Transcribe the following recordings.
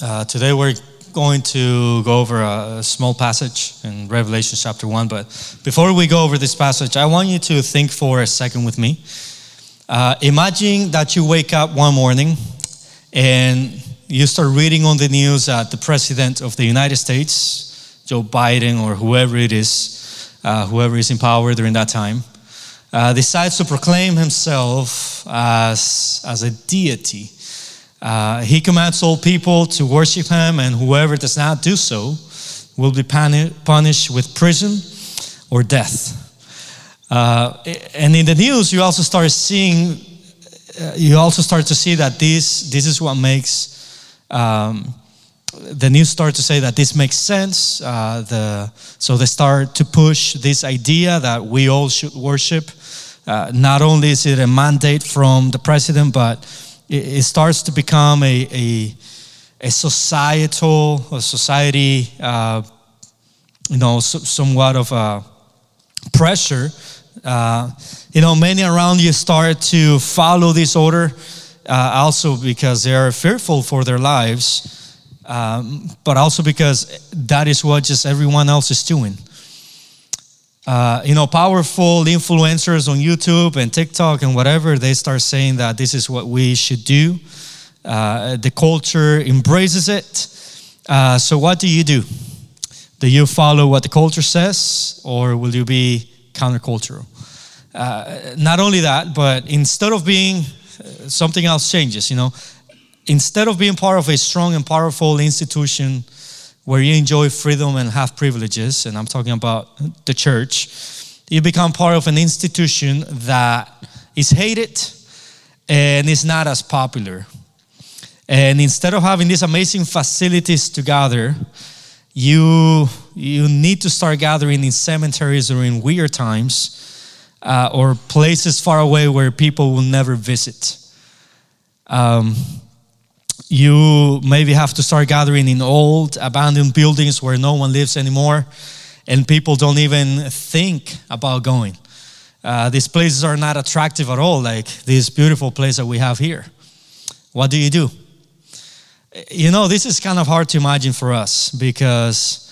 Uh, today we're going to go over a, small passage in Revelation chapter 1. But before we go over this passage, I want you to think for a second with me. Uh, imagine that you wake up one morning and you start reading on the news that the president of the United States, Joe Biden or whoever it is, uh, whoever is in power during that time, uh, decides to proclaim himself as, as a deity uh, he commands all people to worship him, and whoever does not do so will be punished with prison or death. Uh, and in the news, you also start seeing, uh, you also start to see that this, this is what makes, um, the news start to say that this makes sense. Uh, the, so they start to push this idea that we all should worship. Uh, not only is it a mandate from the president, but it, starts to become a, a, a societal, a society, uh, you know, so, somewhat of a pressure. Uh, you know, many around you start to follow this order, uh, also because they are fearful for their lives, um, but also because that is what just everyone else is doing. Uh, you know, powerful influencers on YouTube and TikTok and whatever, they start saying that this is what we should do. Uh, the culture embraces it. Uh, so, what do you do? Do you follow what the culture says, or will you be countercultural? Uh, not only that, but instead of being uh, something else changes, you know, instead of being part of a strong and powerful institution, where you enjoy freedom and have privileges, and I'm talking about the church, you become part of an institution that is hated and is not as popular. And instead of having these amazing facilities to gather, you, you need to start gathering in cemeteries or in weird times uh, or places far away where people will never visit. Um, you maybe have to start gathering in old abandoned buildings where no one lives anymore and people don't even think about going. Uh, these places are not attractive at all, like this beautiful place that we have here. What do you do? You know, this is kind of hard to imagine for us because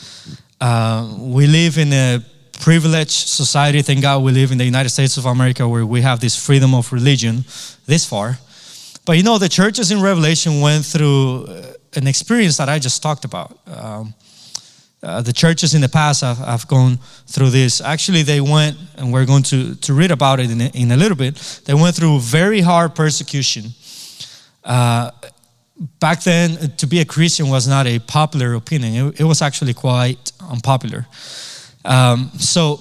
uh, we live in a privileged society. Thank God we live in the United States of America where we have this freedom of religion this far. But you know, the churches in Revelation went through uh, an experience that I just talked about. Um, uh, the churches in the past have, have, gone through this. Actually, they went, and we're going to, to read about it in a, in a little bit, they went through very hard persecution. Uh, back then, to be a Christian was not a popular opinion, it, it was actually quite unpopular. Um, so,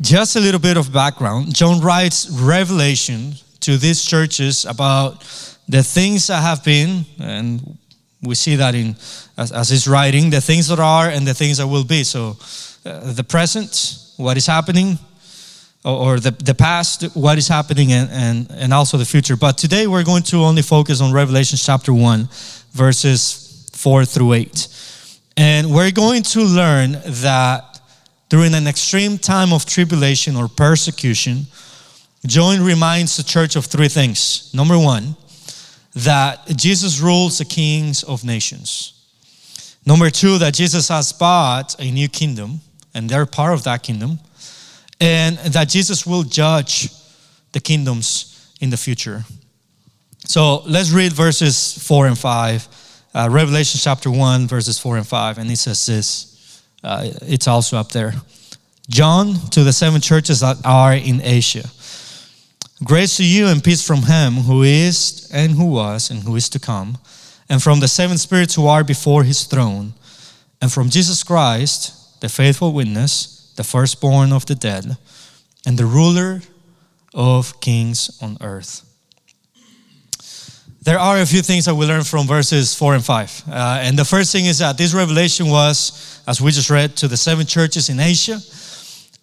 just a little bit of background. John writes Revelation to these churches about the things that have been, and we see that in as, as he's writing, the things that are and the things that will be. So, uh, the present, what is happening, or, or, the, the past, what is happening, and, and, and also the future. But today we're going to only focus on Revelation chapter 1, verses 4 through 8. And we're going to learn that during an extreme time of tribulation or persecution, John reminds the church of three things. Number one, that Jesus rules the kings of nations. Number two, that Jesus has bought a new kingdom, and they're part of that kingdom. And that Jesus will judge the kingdoms in the future. So let's read verses 4 and 5. Uh, Revelation chapter 1, verses 4 and 5. And it says this. Uh, it's also up there. John to the seven churches that are in Asia. Grace to you and peace from him who is and who was and who is to come, and from the seven spirits who are before his throne, and from Jesus Christ, the faithful witness, the firstborn of the dead, and the ruler of kings on earth. There are a few things that we learn from verses 4 and 5. Uh, and the first thing is that this revelation was, as we just read, to the seven churches in Asia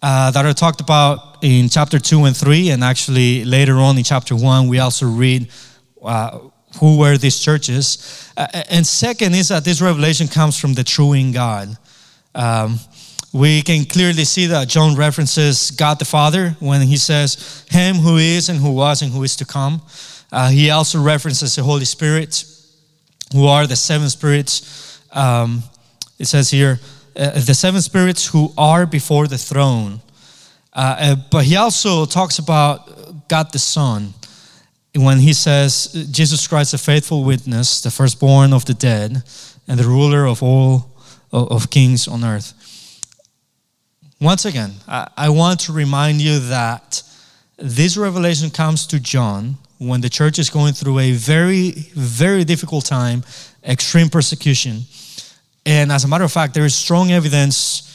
uh, that are talked about in chapter 2 and 3, and actually later on in chapter 1, we also read uh, who were these churches. Uh, and second is that this revelation comes from the triune God. Um, we can clearly see that John references God the Father when he says, Him who is and who was and who is to come. Uh, he also references the Holy Spirit. who are the seven spirits. Um, it says here, uh, the seven spirits who are before the throne. Uh, uh, but he also talks about God the Son when he says, Jesus Christ, the faithful witness, the firstborn of the dead, and the ruler of all of kings on earth. Once again, I, I want to remind you that this revelation comes to John when the church is going through a very, very difficult time, extreme persecution. And as a matter of fact, there is strong evidence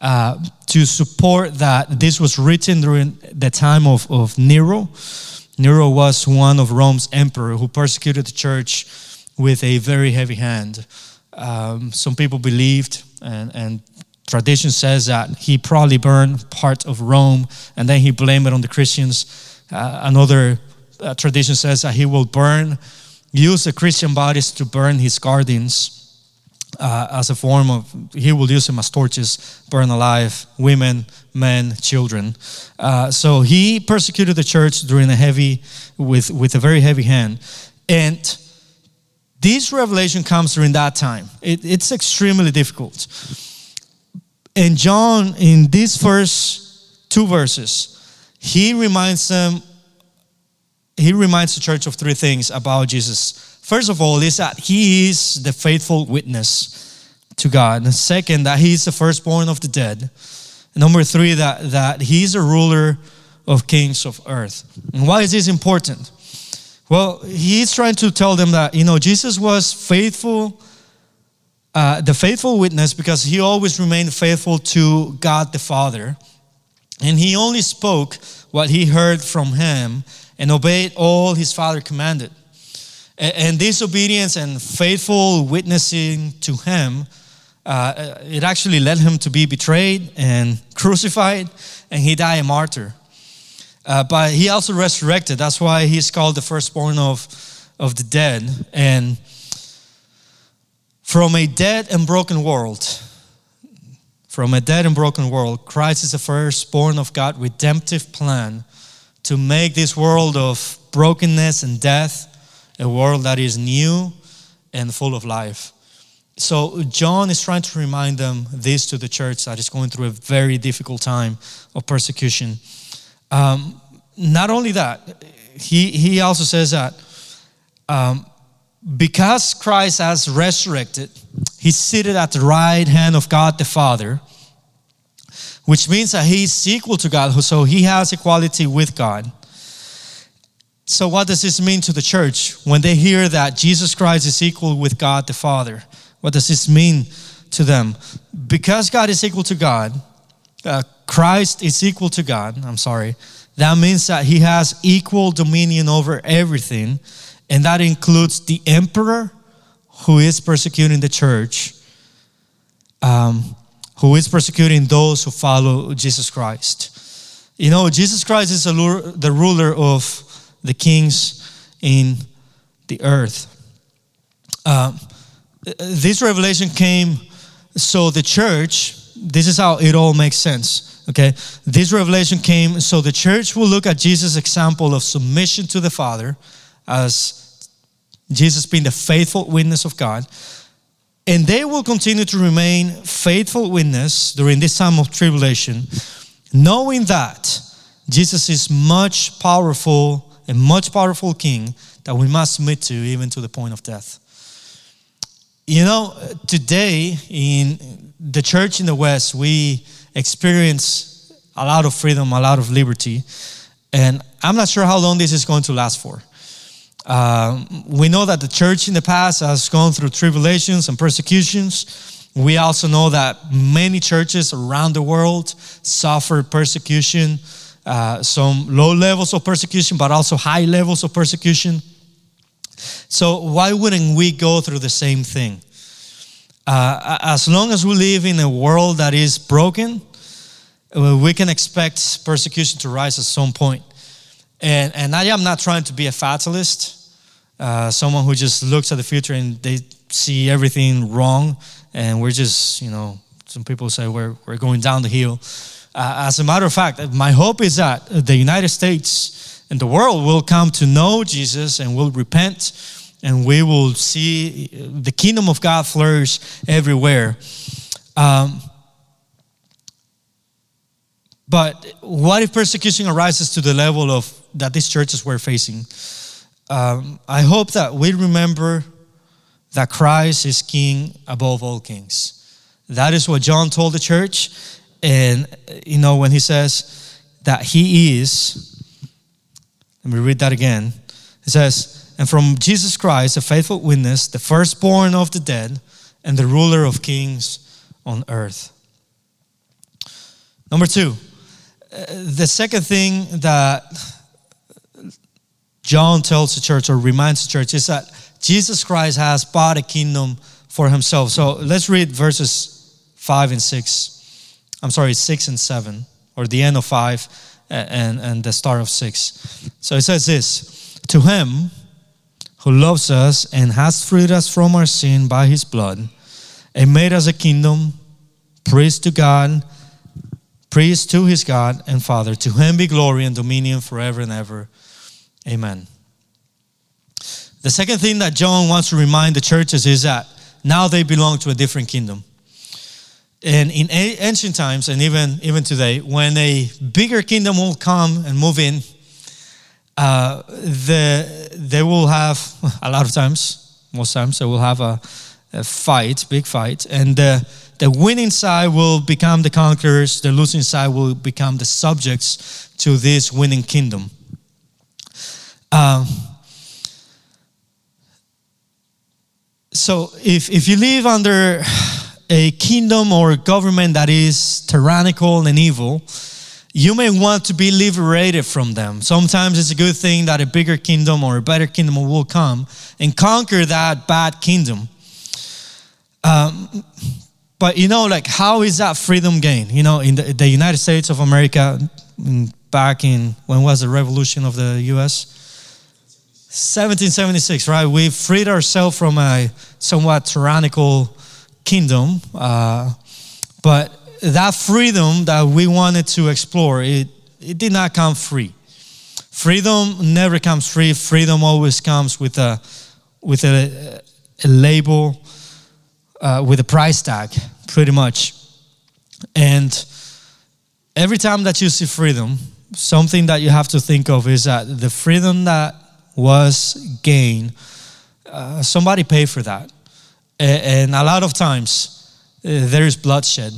uh, to support that this was written during the time of, of Nero. Nero was one of Rome's emperor who persecuted the church with a very heavy hand. Um, some people believed, and, and tradition says that he probably burned part of Rome and then he blamed it on the Christians. Uh, another uh, tradition says that he will burn, use the Christian bodies to burn his gardens. Uh, as a form of, he will use them as torches, burn alive women, men, children. Uh, so he persecuted the church during a heavy, with, with a very heavy hand. And this revelation comes during that time. It, it's extremely difficult. And John, in these first two verses, he reminds them, he reminds the church of three things about Jesus. First of all, is that he is the faithful witness to God. And second, that he is the firstborn of the dead. And number three, that, that he is a ruler of kings of earth. And why is this important? Well, he's trying to tell them that, you know, Jesus was faithful, uh, the faithful witness, because he always remained faithful to God the Father. And he only spoke what he heard from him and obeyed all his Father commanded. And, this obedience and faithful witnessing to him, uh, it actually led him to be betrayed and crucified, and he died a martyr. Uh, but he also resurrected. That's why he's called the firstborn of, of the dead. And from a dead and broken world, from a dead and broken world, Christ is the firstborn of God's redemptive plan to make this world of brokenness and death a world that is new and full of life. So, John is trying to remind them this to the church that is going through a very difficult time of persecution. Um, not only that, he, he also says that um, because Christ has resurrected, he's seated at the right hand of God the Father, which means that he's equal to God, so he has equality with God. So, what does this mean to the church when they hear that Jesus Christ is equal with God the Father? What does this mean to them? Because God is equal to God, uh, Christ is equal to God, I'm sorry, that means that he has equal dominion over everything, and that includes the emperor who is persecuting the church, um, who is persecuting those who follow Jesus Christ. You know, Jesus Christ is the ruler of the kings in the earth. Um, this revelation came so the church, this is how it all makes sense Okay, this revelation came so the church will look at Jesus' example of submission to the Father as Jesus being the faithful witness of God, and they will continue to remain faithful witness during this time of tribulation, knowing that Jesus is much powerful, a much powerful King that we must submit to even to the point of death. You know, today in the church in the West, we experience a lot of freedom, a lot of liberty. And I'm not sure how long this is going to last for. Um, we know that the church in the past has gone through tribulations and persecutions. We also know that many churches around the world suffer persecution, uh, some low levels of persecution, but also high levels of persecution. So, why wouldn't we go through the same thing? Uh, as long as we live in a world that is broken, uh, we can expect persecution to rise at some point. And, and I am not trying to be a fatalist, uh, someone who just looks at the future and they see everything wrong, and we're just, you know, some people say we're, we're going down the hill. Uh, as a matter of fact, my hope is that the United States and the world will come to know Jesus and will repent and we will see the kingdom of God flourish everywhere. Um, but what if persecution arises to the level of that these churches were facing? Um, I hope that we remember that Christ is king above all kings. That is what John told the church. And, you know, when he says that he is, let me read that again. It says, and from Jesus Christ, a faithful witness, the firstborn of the dead, and the ruler of kings on earth. Number two, uh, the second thing that John tells the church or reminds the church is that Jesus Christ has bought a kingdom for himself. So let's read verses 5 and 6. I'm sorry, 6 and 7, or the end of 5 and, and the start of 6. So it says this To him who loves us and has freed us from our sin by his blood and made us a kingdom, praise to God, praise to his God and Father. To him be glory and dominion forever and ever. Amen. The second thing that John wants to remind the churches is that now they belong to a different kingdom. And in ancient times, and even, even today, when a bigger kingdom will come and move in, uh, the, they will have, a lot of times, most times, they will have a, a fight, big fight. And the, the winning side will become the conquerors, the losing side will become the subjects to this winning kingdom. Um, so if, if you live under a kingdom or a government that is tyrannical and evil, you may want to be liberated from them. Sometimes it's a good thing that a bigger kingdom or a better kingdom will come and conquer that bad kingdom. Um, but you know, like, how is that freedom gained? You know, in the, the United States of America, back in when was the revolution of the US? 1776, right? We freed ourselves from a somewhat tyrannical kingdom, uh, but that freedom that we wanted to explore, it, it did not come free. Freedom never comes free. Freedom always comes with a with a, a label, uh, with a price tag, pretty much. And every time that you see freedom, something that you have to think of is that the freedom that was gained, Uh, somebody paid for that. And, a lot of times uh, there is bloodshed.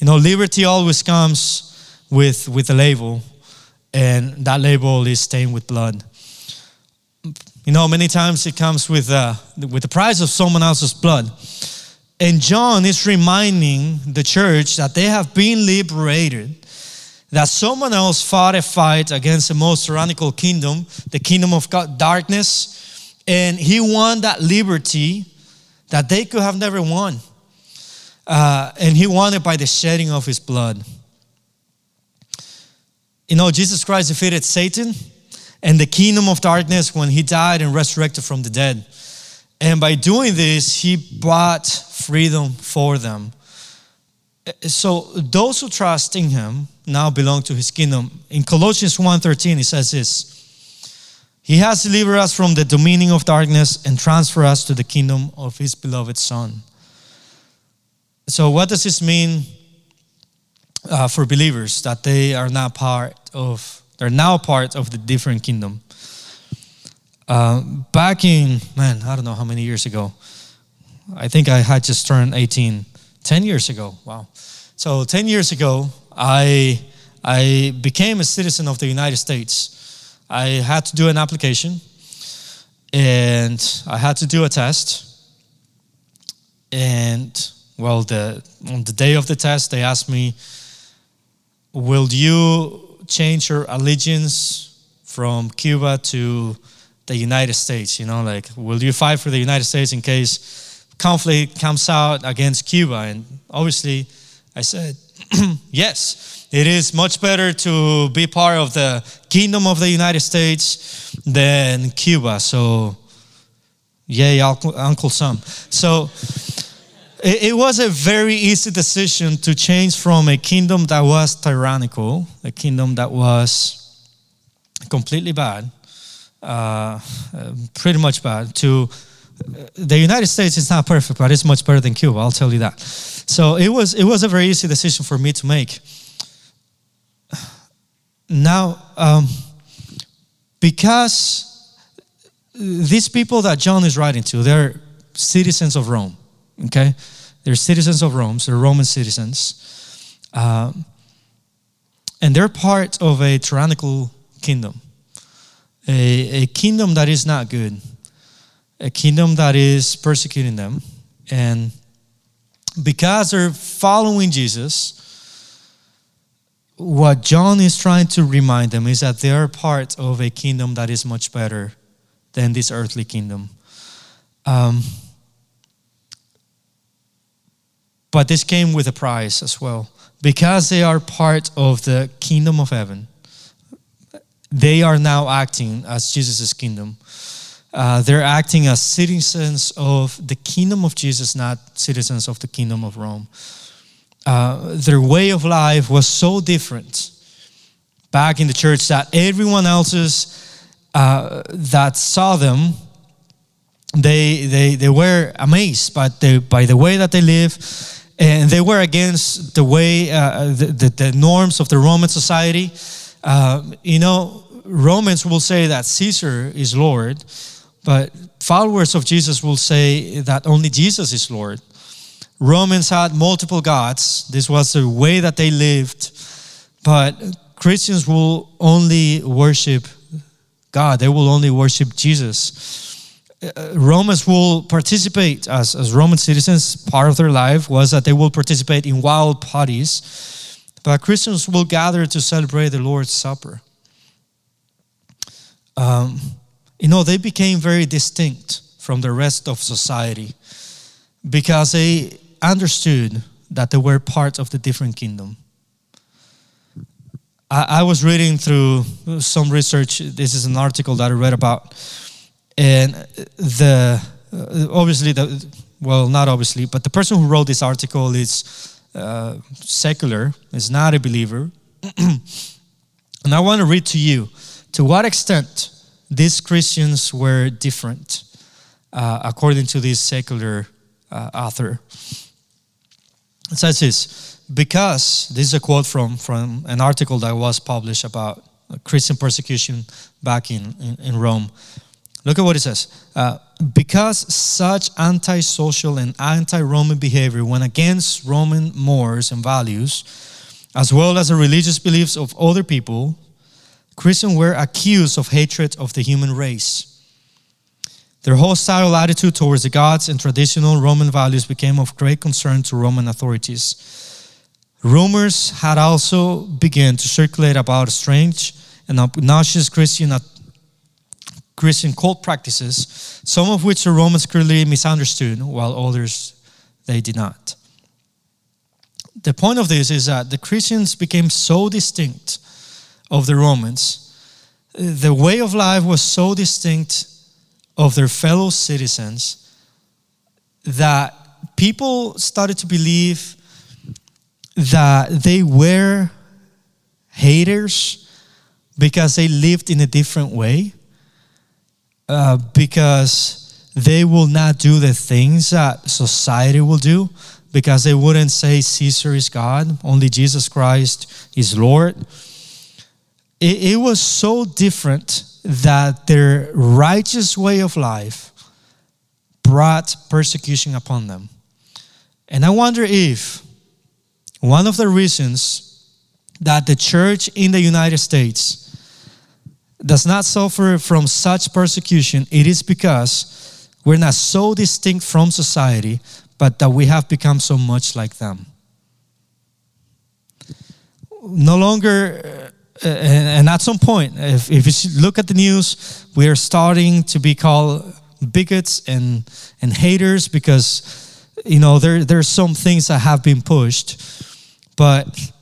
You know, liberty always comes with, with a label, and that label is stained with blood. You know, many times it comes with, uh, with the price of someone else's blood. And John is reminding the church that they have been liberated that someone else fought a fight against the most tyrannical kingdom, the kingdom of God, darkness, and he won that liberty that they could have never won. Uh, and he won it by the shedding of his blood. You know, Jesus Christ defeated Satan and the kingdom of darkness when he died and resurrected from the dead. And by doing this, he bought freedom for them. So those who trust in him now belong to his kingdom. In Colossians 1:13 it says this. He has delivered us from the dominion of darkness and transferred us to the kingdom of his beloved son. So what does this mean uh, for believers that they are now part of they're now part of the different kingdom? Uh, back in man, I don't know how many years ago. I think I had just turned 18 10 years ago. Wow. So 10 years ago, I, I became a citizen of the United States. I had to do an application and I had to do a test. And well, the, on the day of the test, they asked me, Will you change your allegiance from Cuba to the United States? You know, like, will you fight for the United States in case conflict comes out against Cuba. And obviously, I said, yes, it is much better to be part of the kingdom of the United States than Cuba. So, yay, Uncle, Sam. So, it, was a very easy decision to change from a kingdom that was tyrannical, a kingdom that was completely bad, uh, uh, pretty much bad. To uh, the United States is not perfect, but it's much better than Cuba. I'll tell you that. So it was it was a very easy decision for me to make. Now, um, because these people that John is writing to, they're citizens of Rome. Okay, they're citizens of Rome. So they're Roman citizens, um, and they're part of a tyrannical kingdom a, a kingdom that is not good, a kingdom that is persecuting them. And because they're following Jesus, what John is trying to remind them is that they are part of a kingdom that is much better than this earthly kingdom. Um, but this came with a price as well. Because they are part of the kingdom of heaven, they are now acting as Jesus' kingdom. Uh, they're acting as citizens of the kingdom of Jesus, not citizens of the kingdom of Rome. Uh, their way of life was so different back in the church that everyone else's uh, that saw them, they, they, they were amazed by the, by the way that they live, and they were against the way, uh, the, the, the norms of the Roman society. Uh, you know, Romans will say that Caesar is Lord, but followers of Jesus will say that only Jesus is Lord. Romans had multiple gods. This was the way that they lived. But Christians will only worship God, they will only worship Jesus. Uh, Romans will participate as, as Roman citizens, part of their life was that they will participate in wild parties but Christians will gather to celebrate the Lord's Supper. Um, you know, they became very distinct from the rest of society because they understood that they were part of the different kingdom. I, I was reading through some research. This is an article that I read about, and the uh, obviously the well, not obviously, but the person who wrote this article is uh, secular, is not a believer. and I want to read to you to what extent these Christians were different uh, according to this secular uh, author. It says this because this is a quote from, from an article that was published about Christian persecution back in, in, in Rome. Look at what it says. Uh, because such antisocial and anti Roman behavior went against Roman mores and values, as well as the religious beliefs of other people, Christians were accused of hatred of the human race. Their hostile attitude towards the gods and traditional Roman values became of great concern to Roman authorities. Rumors had also begun to circulate about strange and obnoxious Christian Christian cult practices, some of which the Romans clearly misunderstood, while others they did not. The point of this is that the Christians became so distinct of the Romans, the way of life was so distinct of their fellow citizens that people started to believe that they were haters because they lived in a different way uh, because they will not do the things that society will do because they wouldn't say Caesar is God, only Jesus Christ is Lord. It, it was so different that their righteous way of life brought persecution upon them. And I wonder if one of the reasons that the church in the United States does not suffer from such persecution, it is because we're not so distinct from society, but that we have become so much like them. No longer, uh, uh, and at some point, if, if you look at the news, we are starting to be called bigots and, and haters because, you know, there, there are some things that have been pushed. But,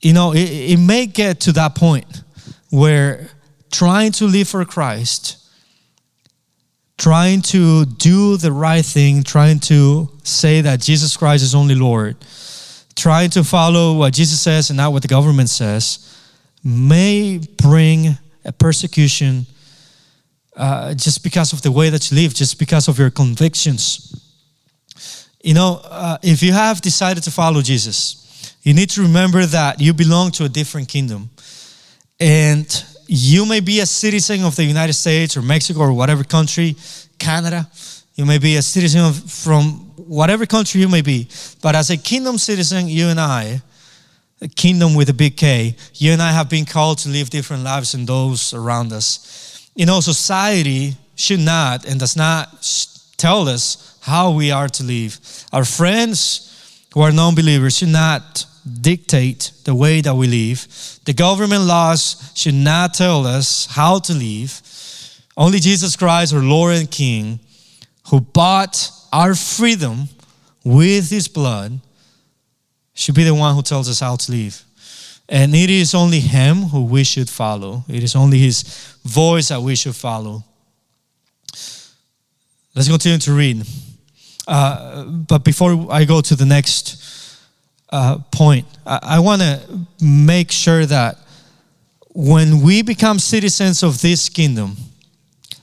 you know, it, it may get to that point where trying to live for Christ, trying to do the right thing, trying to say that Jesus Christ is only Lord, trying to follow what Jesus says and not what the government says, may bring a persecution uh, just because of the way that you live, just because of your convictions. You know, uh, if you have decided to follow Jesus, you need to remember that you belong to a different kingdom. And you may be a citizen of the United States or Mexico or whatever country, Canada. You may be a citizen of, from whatever country you may be. But as a kingdom citizen, you and I, kingdom with a big K, you and I have been called to live different lives than those around us. You know, society should not and does not tell us how we are to live. Our friends who are non believers should not dictate the way that we live. The government laws should not tell us how to live. Only Jesus Christ, our Lord and King, who bought our freedom with his blood, should be the one who tells us how to live. And it is only him who we should follow. It is only his voice that we should follow. Let's continue to read. Uh, but before I go to the next uh, point, I, I want to make sure that when we become citizens of this kingdom,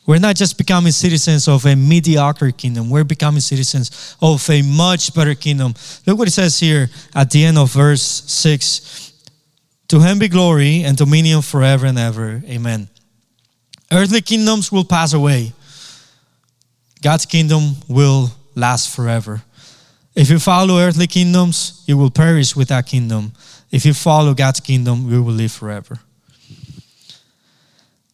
we're not just becoming citizens of a mediocre kingdom, we're becoming citizens of a much better kingdom. Look what it says here at the end of verse 6 To him be glory and dominion forever and ever. Amen. Earthly kingdoms will pass away, God's kingdom will last forever. If you follow earthly kingdoms, you will perish with that kingdom. If you follow God's kingdom, you will live forever.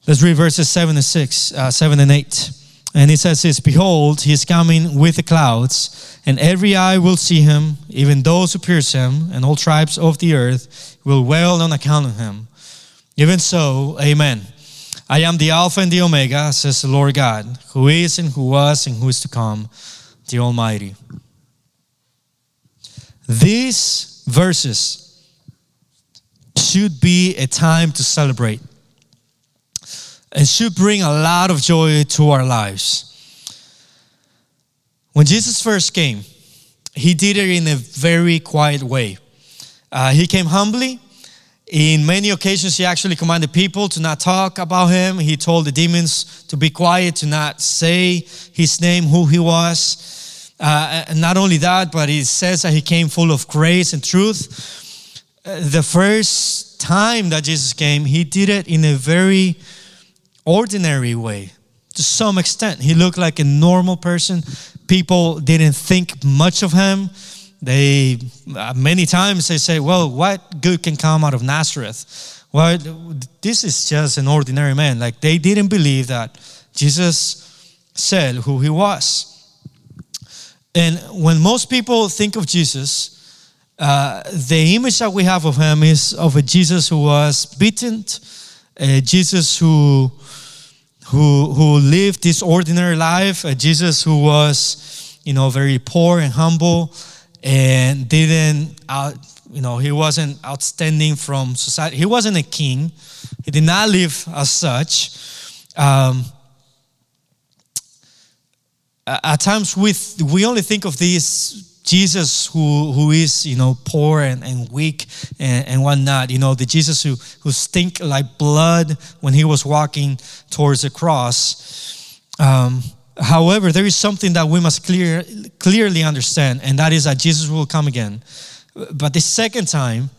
Let's read verses 7 and 6, uh, 7 and 8. And it says this Behold, he is coming with the clouds, and every eye will see him, even those who pierce him, and all tribes of the earth will wail on account of him. Even so, amen. I am the Alpha and the Omega, says the Lord God, who is and who was and who is to come, the Almighty. These verses should be a time to celebrate and should bring a lot of joy to our lives. When Jesus first came, he did it in a very quiet way. Uh, he came humbly. In many occasions, he actually commanded people to not talk about him. He told the demons to be quiet, to not say his name, who he was. Uh, and not only that, but he says that he came full of grace and truth. Uh, the first time that Jesus came, he did it in a very ordinary way to some extent. He looked like a normal person. People didn't think much of him. They uh, many times they say, "Well, what good can come out of Nazareth?" Well, this is just an ordinary man. Like they didn't believe that Jesus said who he was. And when most people think of Jesus, uh, the image that we have of him is of a Jesus who was beaten, a Jesus who who, who lived this ordinary life, a Jesus who was, you know, very poor and humble and didn't, out, you know, he wasn't outstanding from society. He wasn't a king. He did not live as such. Um, at times we, we only think of this Jesus who, who is, you know, poor and, and weak and, and whatnot, you know, the Jesus who, who stink like blood when he was walking towards the cross. Um, however, there is something that we must clear, clearly understand, and that is that Jesus will come again. But the second time,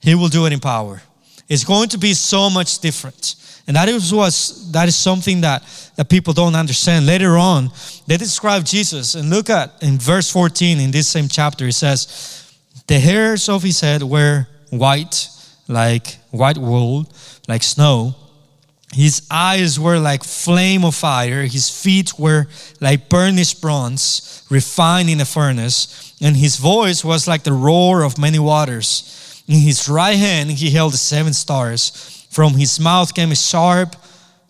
he will do it in power. It's going to be so much different. And that is was that is something that, that people don't understand. Later on, they describe Jesus. And look at in verse 14 in this same chapter, it says, The hairs of his head were white, like white wool, like snow. His eyes were like flame of fire. His feet were like burnished bronze, refined in a furnace. And his voice was like the roar of many waters. In his right hand, he held seven stars. From his mouth came a sharp,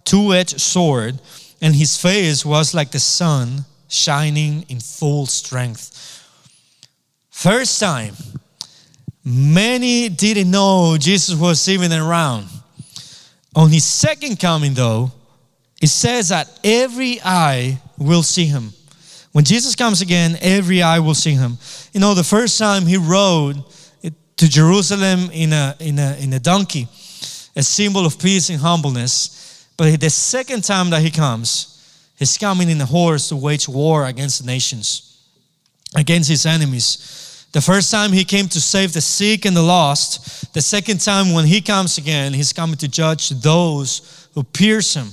two edged sword, and his face was like the sun shining in full strength. First time, many didn't know Jesus was even around. On his second coming, though, it says that every eye will see him. When Jesus comes again, every eye will see him. You know, the first time he rode to Jerusalem in a, in a, in a donkey, a symbol of peace and humbleness. But the second time that he comes, he's coming in a horse to wage war against the nations, against his enemies. The first time he came to save the sick and the lost. The second time when he comes again, he's coming to judge those who pierce him.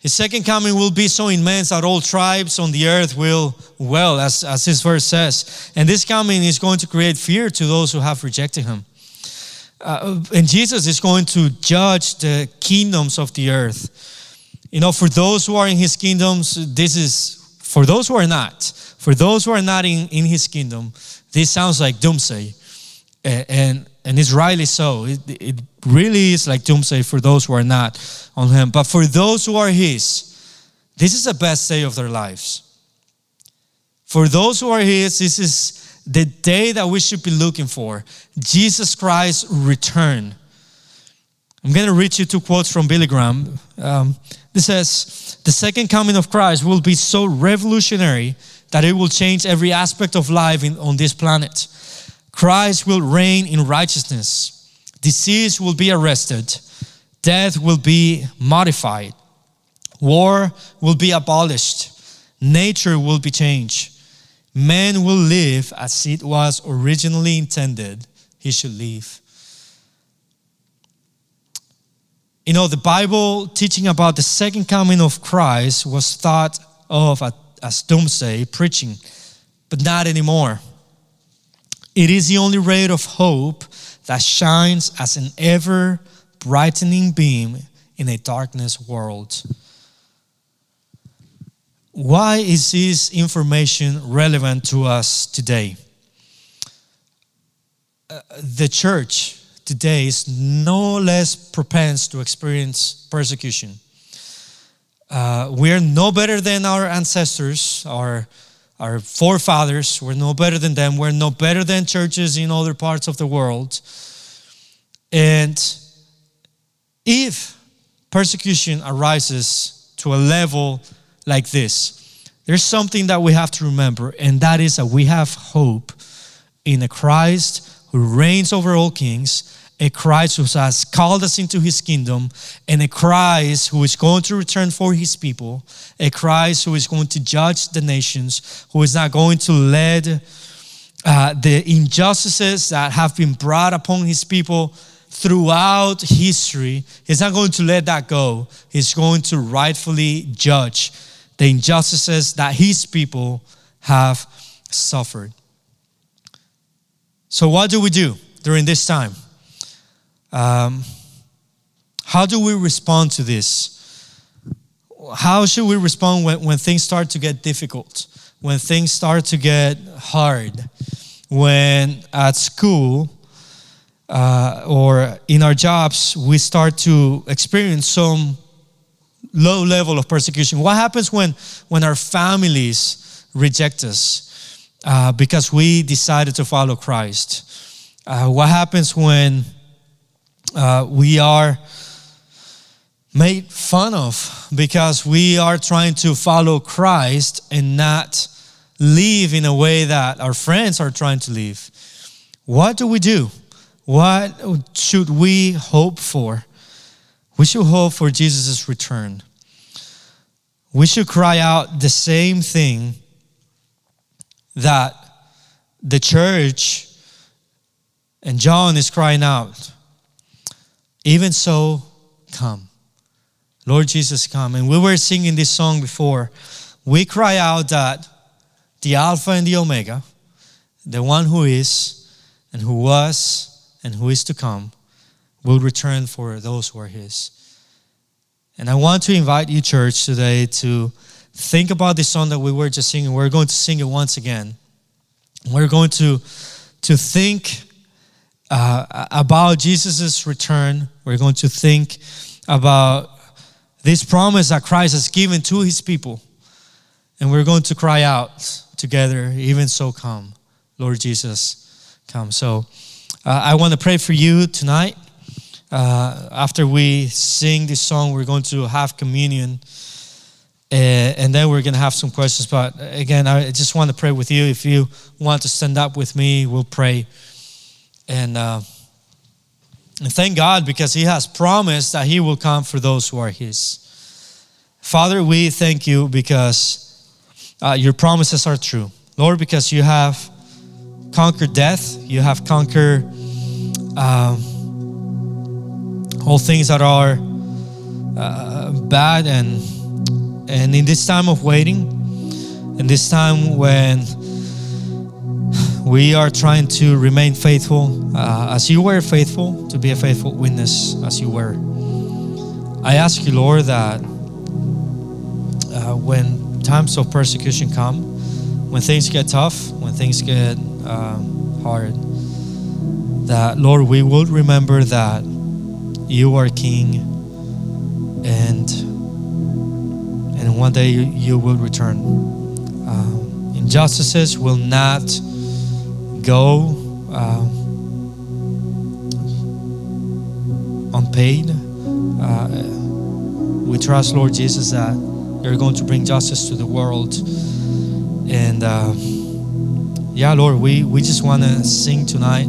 His second coming will be so immense that all tribes on the earth will, well, as, as this verse says. And this coming is going to create fear to those who have rejected him. Uh, and Jesus is going to judge the kingdoms of the earth. You know, for those who are in his kingdoms, this is, for those who are not, for those who are not in, in his kingdom, this sounds like doomsday. And, and it's rightly so. It, it really is like doomsday for those who are not on Him. But for those who are His, this is the best day of their lives. For those who are His, this is the day that we should be looking for Jesus Christ's return. I'm going to read you two quotes from Billy Graham. Um, this says, The second coming of Christ will be so revolutionary that it will change every aspect of life in, on this planet. Christ will reign in righteousness. Disease will be arrested. Death will be modified. War will be abolished. Nature will be changed. Man will live as it was originally intended he should live. You know, the Bible teaching about the second coming of Christ was thought of as doomsday preaching, but not anymore. It is the only ray of hope that shines as an ever brightening beam in a darkness world. Why is this information relevant to us today? Uh, the church today is no less propense to experience persecution. Uh, we are no better than our ancestors, our our forefathers. We're no better than them. We're no better than churches in other parts of the world. And if persecution arises to a level like this, there's something that we have to remember, and that is that we have hope in a Christ who reigns over all kings a Christ who has called us into his kingdom, and a Christ who is going to return for his people, a Christ who is going to judge the nations, who is not going to let uh, the injustices that have been brought upon his people throughout history, he's not going to let that go. He's going to rightfully judge the injustices that his people have suffered. So, what do we do during this time? Um, how do we respond to this? How should we respond when, when things start to get difficult? When things start to get hard? When at school uh, or in our jobs we start to experience some low level of persecution? What happens when, when our families reject us uh, because we decided to follow Christ? Uh, what happens when uh, we are made fun of because we are trying to follow Christ and not live in a way that our friends are trying to live. What do we do? What should we hope for? We should hope for Jesus' return. We should cry out the same thing that the church and John is crying out even so, come. Lord Jesus, come. And we were singing this song before. We cry out that the Alpha and the Omega, the one who is and who was and who is to come, will return for those who are His. And I want to invite you, church, today to think about this song that we were just singing. We're going to sing it once again. We're going to, to think uh, about Jesus' return. We're going to think about this promise that Christ has given to his people. And we're going to cry out together, even so come, Lord Jesus, come. So uh, I want to pray for you tonight. Uh, after we sing this song, we're going to have communion. Uh, and then we're going to have some questions. But again, I just want to pray with you. If you want to stand up with me, we'll pray. And uh, And thank God because He has promised that He will come for those who are His. Father, we thank you because uh, your promises are true. Lord, because you have conquered death, you have conquered um, all things that are uh, bad, and and in this time of waiting, in this time when we are trying to remain faithful, uh, as you were faithful, to be a faithful witness as you were. I ask you, Lord, that uh, when times of persecution come, when things get tough, when things get um, hard, that Lord, we will remember that you are King, and and one day you, will return. Um, injustices will not go uh, unpaid. Uh, we trust, Lord Jesus, that you're going to bring justice to the world. And uh, yeah, Lord, we, we just want to sing tonight.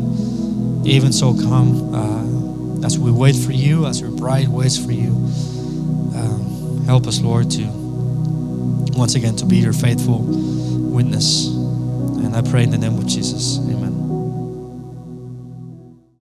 Even so, come uh, as we wait for you, as your bride waits for you. Um, help us, Lord, to once again to be your faithful witness. And I pray in the name of Jesus. Amen.